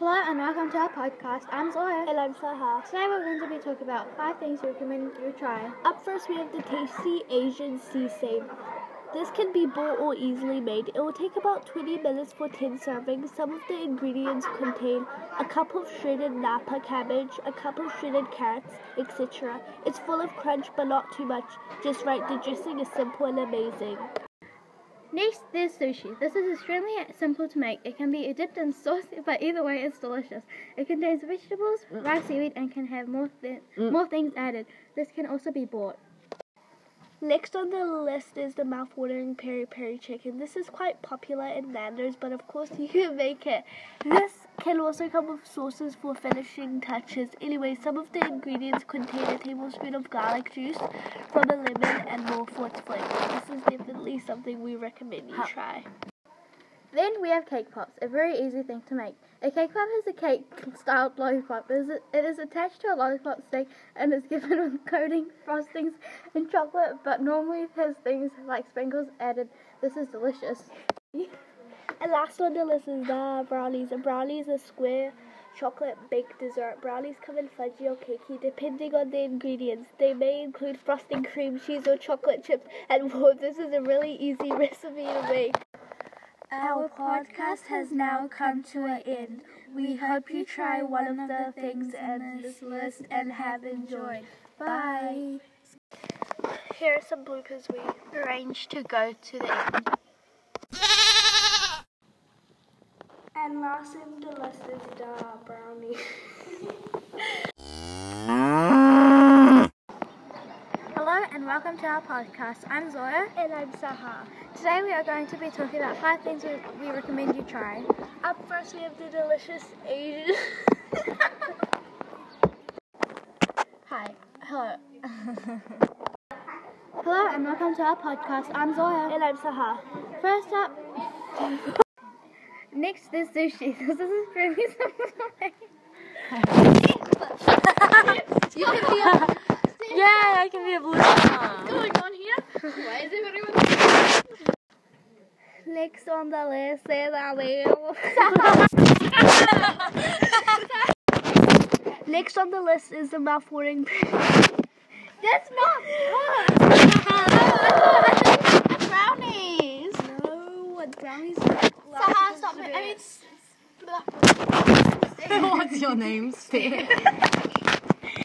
Hello and welcome to our podcast. I'm Zoya. And I'm Saha. Today we're going to be talking about five things we recommend you try. Up first, we have the tasty Asian sesame. This can be bought or easily made. It will take about 20 minutes for 10 servings. Some of the ingredients contain a cup of shredded napa cabbage, a cup of shredded carrots, etc. It's full of crunch but not too much. Just right, the dressing is simple and amazing. Next, there's sushi. This is extremely simple to make. It can be dipped in sauce, but either way, it's delicious. It contains vegetables, rice, seaweed, and can have more, th- mm. more things added. This can also be bought. Next on the list is the mouth-watering peri peri chicken. This is quite popular in Nando's, but of course you can make it. This can also come with sauces for finishing touches. Anyway, some of the ingredients contain a tablespoon of garlic juice from a lemon and more for its flavor. This is definitely something we recommend you try. Then we have cake pops, a very easy thing to make. A cake pop is a cake-styled lollipop. It is, attached to a lollipop stick and is given with coating, frostings, and chocolate, but normally has things like sprinkles added. This is delicious. And last on the list is the brownies. A brownie is a square chocolate baked dessert. Brownies come in fudgy or cakey depending on the ingredients. They may include frosting, cream cheese, or chocolate chips, and more. This is a really easy recipe to make. Our podcast has now come to an end. We hope you try one of the things in this list and have enjoyed. Bye. Here are some bloopers we arranged to go to the end. And last in the list is the brownie. Hello and welcome to our podcast. I'm Zoya. And I'm Saha. Today we are going to be talking about five things we, we recommend you try. Up first, we have the delicious Asian. Hi. Hello. Hello and welcome to our podcast. I'm Zoya. and I'm Saha. First up, next is sushi. This is really make. You can be a, Yeah, I can be a blue. going on here. Why is everyone? Next on the list is our Next on the list is the mouth-watering. That's not Brownies. no, brownies. Saha, stop it. I mean, What's your name? Spit.